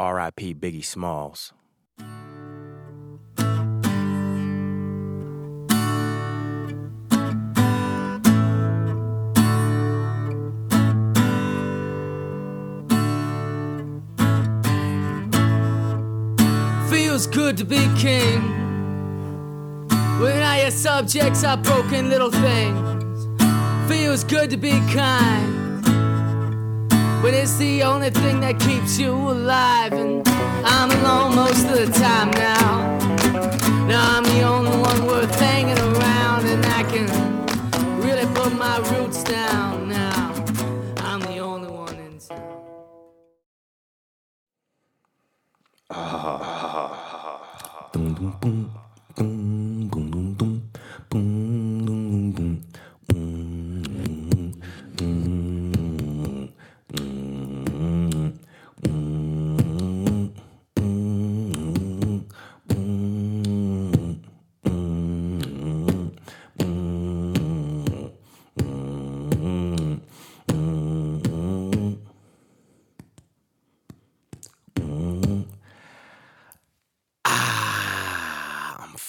R.I.P. Biggie Smalls. Feels good to be king. When all your subjects are broken little things. Feels good to be kind. But it's the only thing that keeps you alive. And I'm alone most of the time now. Now I'm the only one worth hanging around. And I can really put my roots down now. I'm the only one in town. Ah. Boom, boom, boom,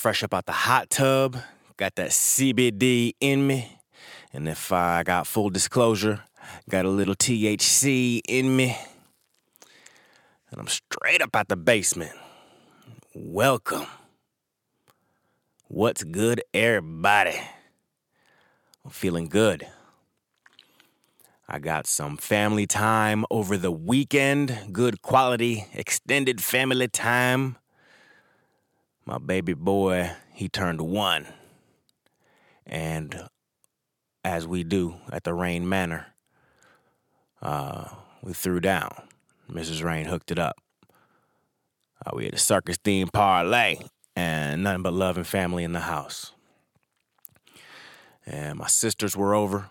fresh up out the hot tub, got that CBD in me. And if I got full disclosure, got a little THC in me. And I'm straight up out the basement. Welcome. What's good, everybody? I'm feeling good. I got some family time over the weekend, good quality, extended family time. My baby boy, he turned one. And as we do at the Rain Manor, uh, we threw down. Mrs. Rain hooked it up. Uh, we had a circus themed parlay and nothing but love and family in the house. And my sisters were over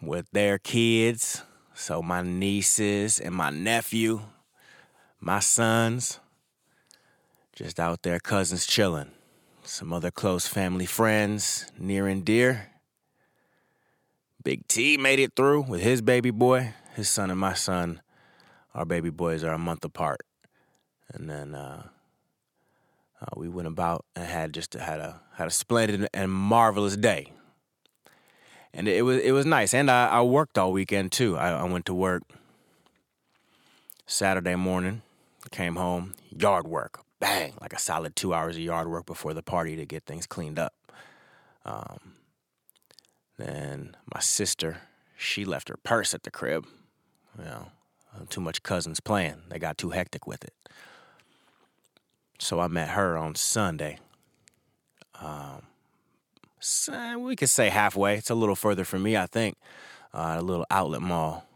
with their kids. So my nieces and my nephew, my sons, just out there, cousins chilling. Some other close family friends, near and dear. Big T made it through with his baby boy. His son and my son, our baby boys are a month apart. And then uh, uh, we went about and had just had a had a splendid and marvelous day. And it was it was nice. And I, I worked all weekend too. I, I went to work Saturday morning, came home, yard work, bang, like a solid two hours of yard work before the party to get things cleaned up. Um, then my sister, she left her purse at the crib. You know, too much cousins playing. They got too hectic with it. So I met her on Sunday. Um, so we could say halfway. It's a little further from me, I think. Uh, a little outlet mall.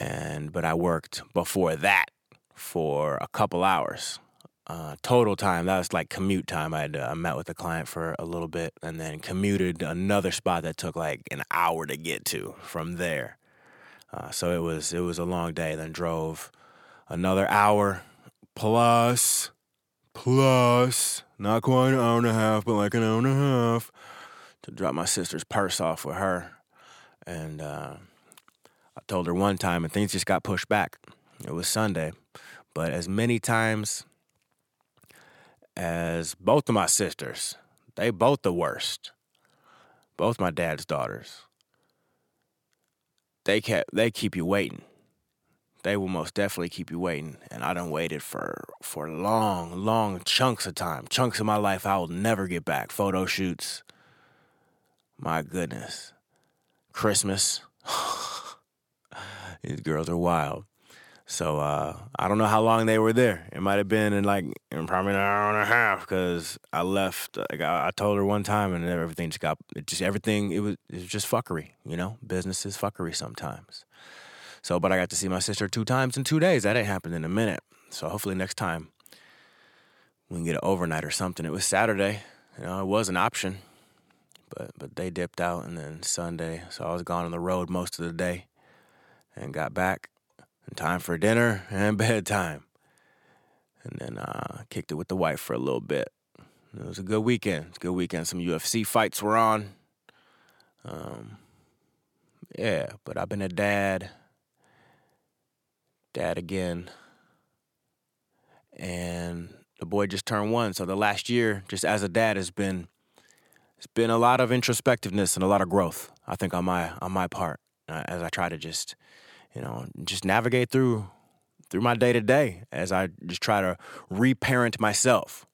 And but I worked before that for a couple hours. Uh, total time that was like commute time. I had uh, met with a client for a little bit and then commuted another spot that took like an hour to get to from there. Uh, so it was it was a long day. Then drove another hour plus plus not quite an hour and a half, but like an hour and a half to drop my sister's purse off with her. And uh, I told her one time, and things just got pushed back. It was Sunday, but as many times as both of my sisters, they both the worst. Both my dad's daughters. They kept they keep you waiting. They will most definitely keep you waiting. And I done waited for for long, long chunks of time. Chunks of my life I will never get back. Photo shoots. My goodness. Christmas. These girls are wild. So uh, I don't know how long they were there. It might have been in like in probably an hour and a half because I left. Like I, I told her one time, and everything just got it just everything. It was it was just fuckery, you know. Business is fuckery sometimes. So, but I got to see my sister two times in two days. That ain't happened in a minute. So hopefully next time we can get an overnight or something. It was Saturday, you know. It was an option, but but they dipped out, and then Sunday. So I was gone on the road most of the day, and got back and time for dinner and bedtime. And then uh, kicked it with the wife for a little bit. It was a good weekend. It's a good weekend. Some UFC fights were on. Um, yeah, but I've been a dad dad again. And the boy just turned one. So the last year, just as a dad, has been it's been a lot of introspectiveness and a lot of growth. I think on my on my part, uh, as I try to just you know just navigate through through my day to day, as I just try to reparent myself.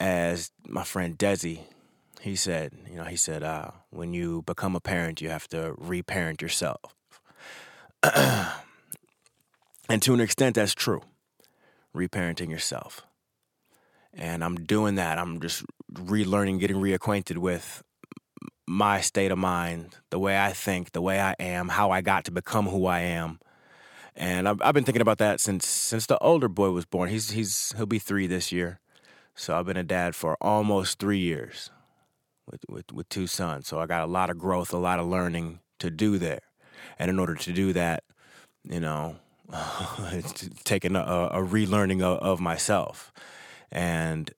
As my friend Desi, he said, you know, he said, uh, when you become a parent, you have to reparent yourself. and to an extent, that's true. Reparenting yourself. And I'm doing that. I'm just relearning, getting reacquainted with my state of mind, the way I think, the way I am, how I got to become who I am. And I've, I've been thinking about that since since the older boy was born. He's he's he'll be three this year, so I've been a dad for almost three years, with with with two sons. So I got a lot of growth, a lot of learning to do there. And in order to do that, you know, it's taking a, a relearning of, of myself and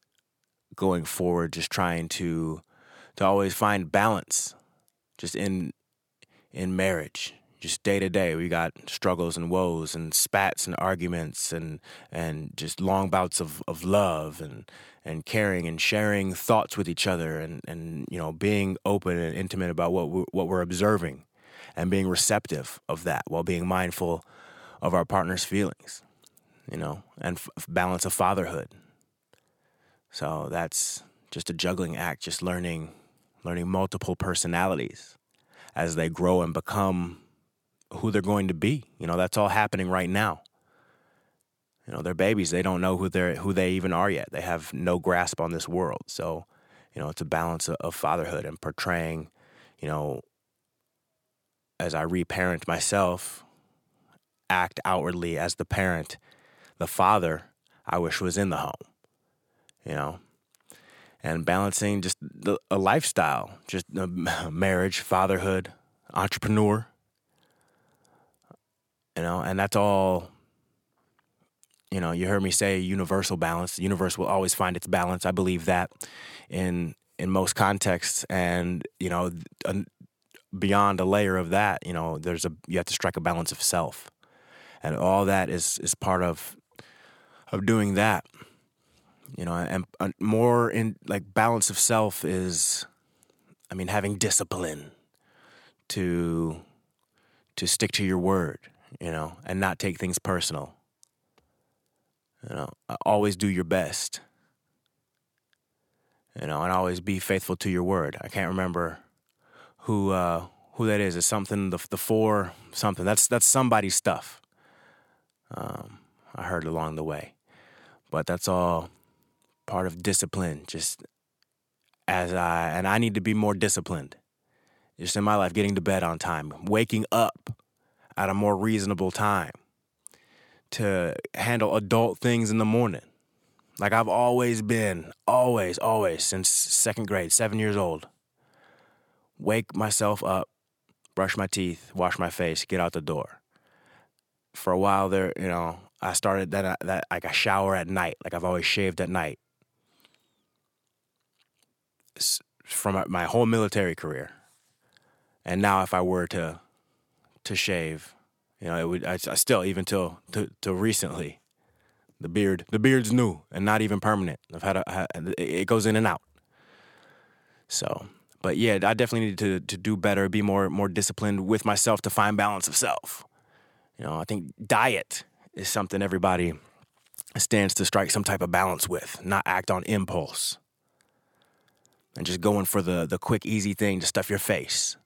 going forward, just trying to to always find balance, just in in marriage, just day to day. We got struggles and woes and spats and arguments and and just long bouts of, of love and and caring and sharing thoughts with each other and, and you know being open and intimate about what we, what we're observing and being receptive of that while being mindful of our partner's feelings, you know, and f- balance of fatherhood. So that's just a juggling act, just learning learning multiple personalities as they grow and become who they're going to be. You know, that's all happening right now. You know, they're babies. They don't know who they're who they even are yet. They have no grasp on this world. So, you know, it's a balance of fatherhood and portraying, you know, as I reparent myself, act outwardly as the parent, the father I wish was in the home. You know, and balancing just the, a lifestyle, just a marriage, fatherhood, entrepreneur. You know, and that's all. You know, you heard me say universal balance. The universe will always find its balance. I believe that in in most contexts, and you know, beyond a layer of that, you know, there's a you have to strike a balance of self, and all that is is part of of doing that you know and, and more in like balance of self is i mean having discipline to to stick to your word you know and not take things personal. You know always do your best. You know and always be faithful to your word. I can't remember who uh who that is. It's something the, the four something. That's that's somebody's stuff um i heard along the way. But that's all part of discipline. Just as I, and I need to be more disciplined just in my life, getting to bed on time, waking up at a more reasonable time to handle adult things in the morning. Like I've always been, always, always, since second grade, seven years old. Wake myself up, brush my teeth, wash my face, get out the door. For a while there, you know, I started that that like I shower at night. Like I've always shaved at night from my whole military career. And now, if I were to to shave, you know, it would. I, I still even till to, till recently, the beard the beard's new and not even permanent. I've had a, it goes in and out. So, but yeah, I definitely need to to do better, be more more disciplined with myself to find balance of self. You know, I think diet is something everybody stands to strike some type of balance with, not act on impulse and just going for the the quick easy thing to stuff your face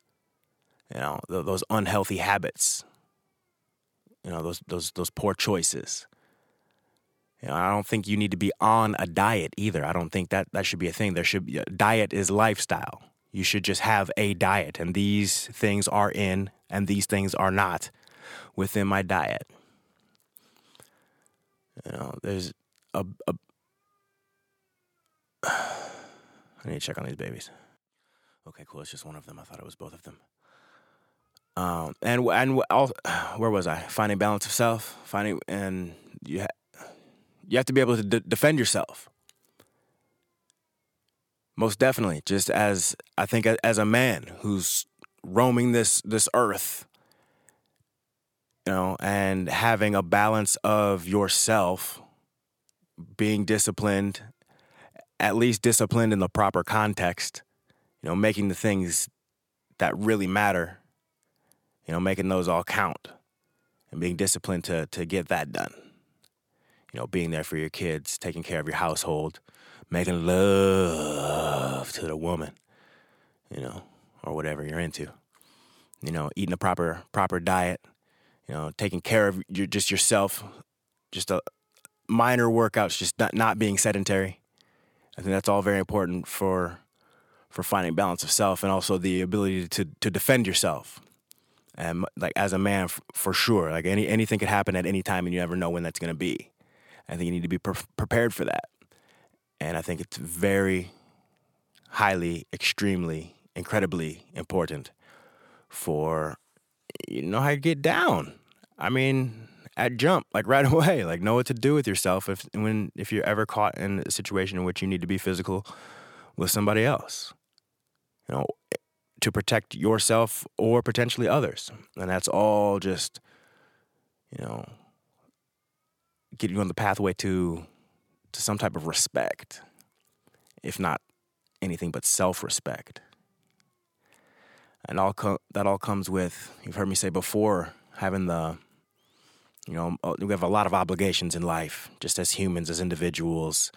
you know th- those unhealthy habits you know those those those poor choices you know, I don't think you need to be on a diet either. I don't think that that should be a thing. There should be diet is lifestyle. You should just have a diet, and these things are in, and these things are not within my diet. You know, there's a, a I need to check on these babies. Okay, cool. It's just one of them. I thought it was both of them. Um, and and all, where was I? Finding balance of self. Finding and you ha- you have to be able to d- defend yourself. Most definitely, just as I think as a man who's roaming this this earth you know, and having a balance of yourself being disciplined, at least disciplined in the proper context, you know, making the things that really matter, you know, making those all count and being disciplined to to get that done. You know, being there for your kids, taking care of your household, making love to the woman, you know, or whatever you're into. You know, eating a proper proper diet, you know, taking care of your, just yourself, just a minor workouts, just not, not being sedentary. I think that's all very important for for finding balance of self and also the ability to to defend yourself. And like as a man, f- for sure, like any anything could happen at any time, and you never know when that's going to be. I think you need to be pre- prepared for that. And I think it's very highly, extremely, incredibly important for you know how to get down. I mean, at jump, like right away, like know what to do with yourself if when if you're ever caught in a situation in which you need to be physical with somebody else. You know, eh, to protect yourself or potentially others. And that's all just, you know, getting you on the pathway to to some type of respect, if not anything but self-respect. And all co- that all comes with you've heard me say before having the you know uh, we have a lot of obligations in life just as humans as individuals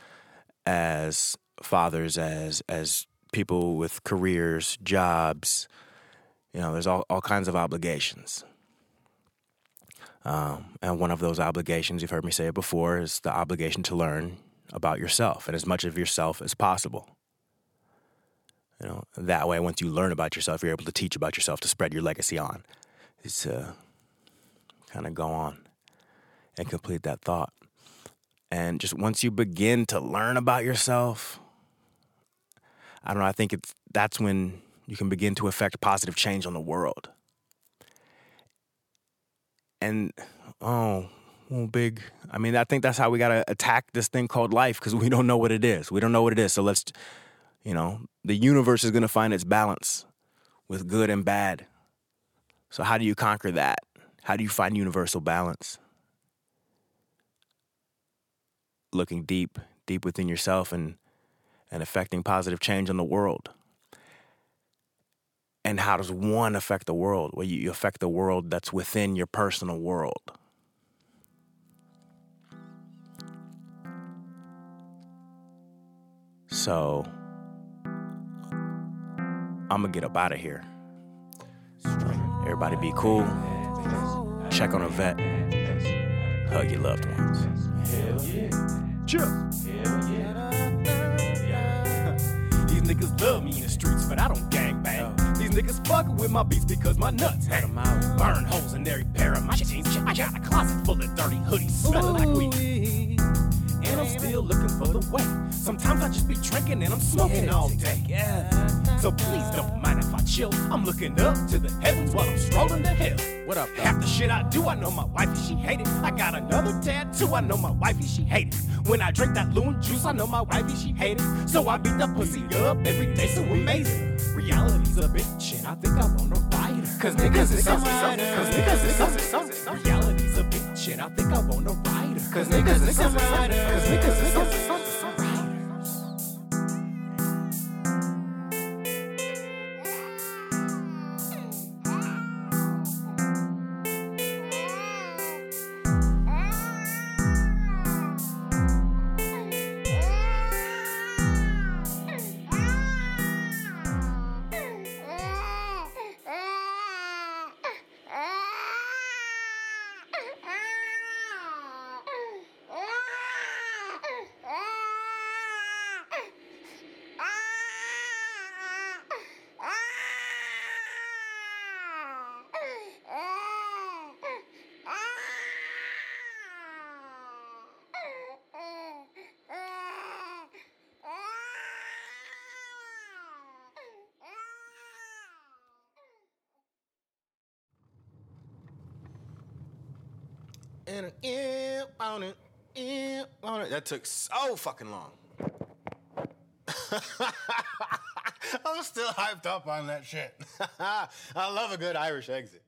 as fathers as as people with careers jobs. You know there's all, all kinds of obligations. Um, and one of those obligations you've heard me say it before is the obligation to learn about yourself and as much of yourself as possible. You know that way once you learn about yourself you're able to teach about yourself to spread your legacy on. It's uh, kind of go on and complete that thought. And just once you begin to learn about yourself i don't know i think it's that's when you can begin to affect positive change on the world. And oh well, big i mean i think that's how we got to attack this thing called life because we don't know what it is. We don't know what it is so let's you know the universe is going to find its balance with good and bad. So how do you conquer that? How do you find universal balance looking deep deep within yourself and and affecting positive change on the world. And how does one affect the world? Well you, you affect the world that's within your personal world. So i'm gonna get up out of here. Everybody be cool. Check on a vet. Hug your loved ones Chill. These niggas love me in the streets, but I don't gang bang. These niggas fucking with my beats because my nuts hang. Burn holes in every pair of my jeans. I got a closet full of dirty hoodies smelling like weed. And I'm still looking for the way. Sometimes I just be drinking and I'm smoking all day. Yeah. So please don't mind if I chill. I'm looking up to the heavens while I'm strolling the hill. What up? Half the shit I do, I know my wifey, she hate it. I got another tattoo, I know my wifey, she hate it. When I drink that loon juice, I know my wifey, she hate it. So I beat the pussy up every day, so amazing. Reality's a bitch, and I think I wanna ride her. Cause niggas is something, something. Cause niggas is something, something. Reality's a bitch, and I think I wanna ride. Cause niggas is something, something. Cause niggas is something, And an on it, on it. That took so fucking long. I'm still hyped up on that shit. I love a good Irish exit.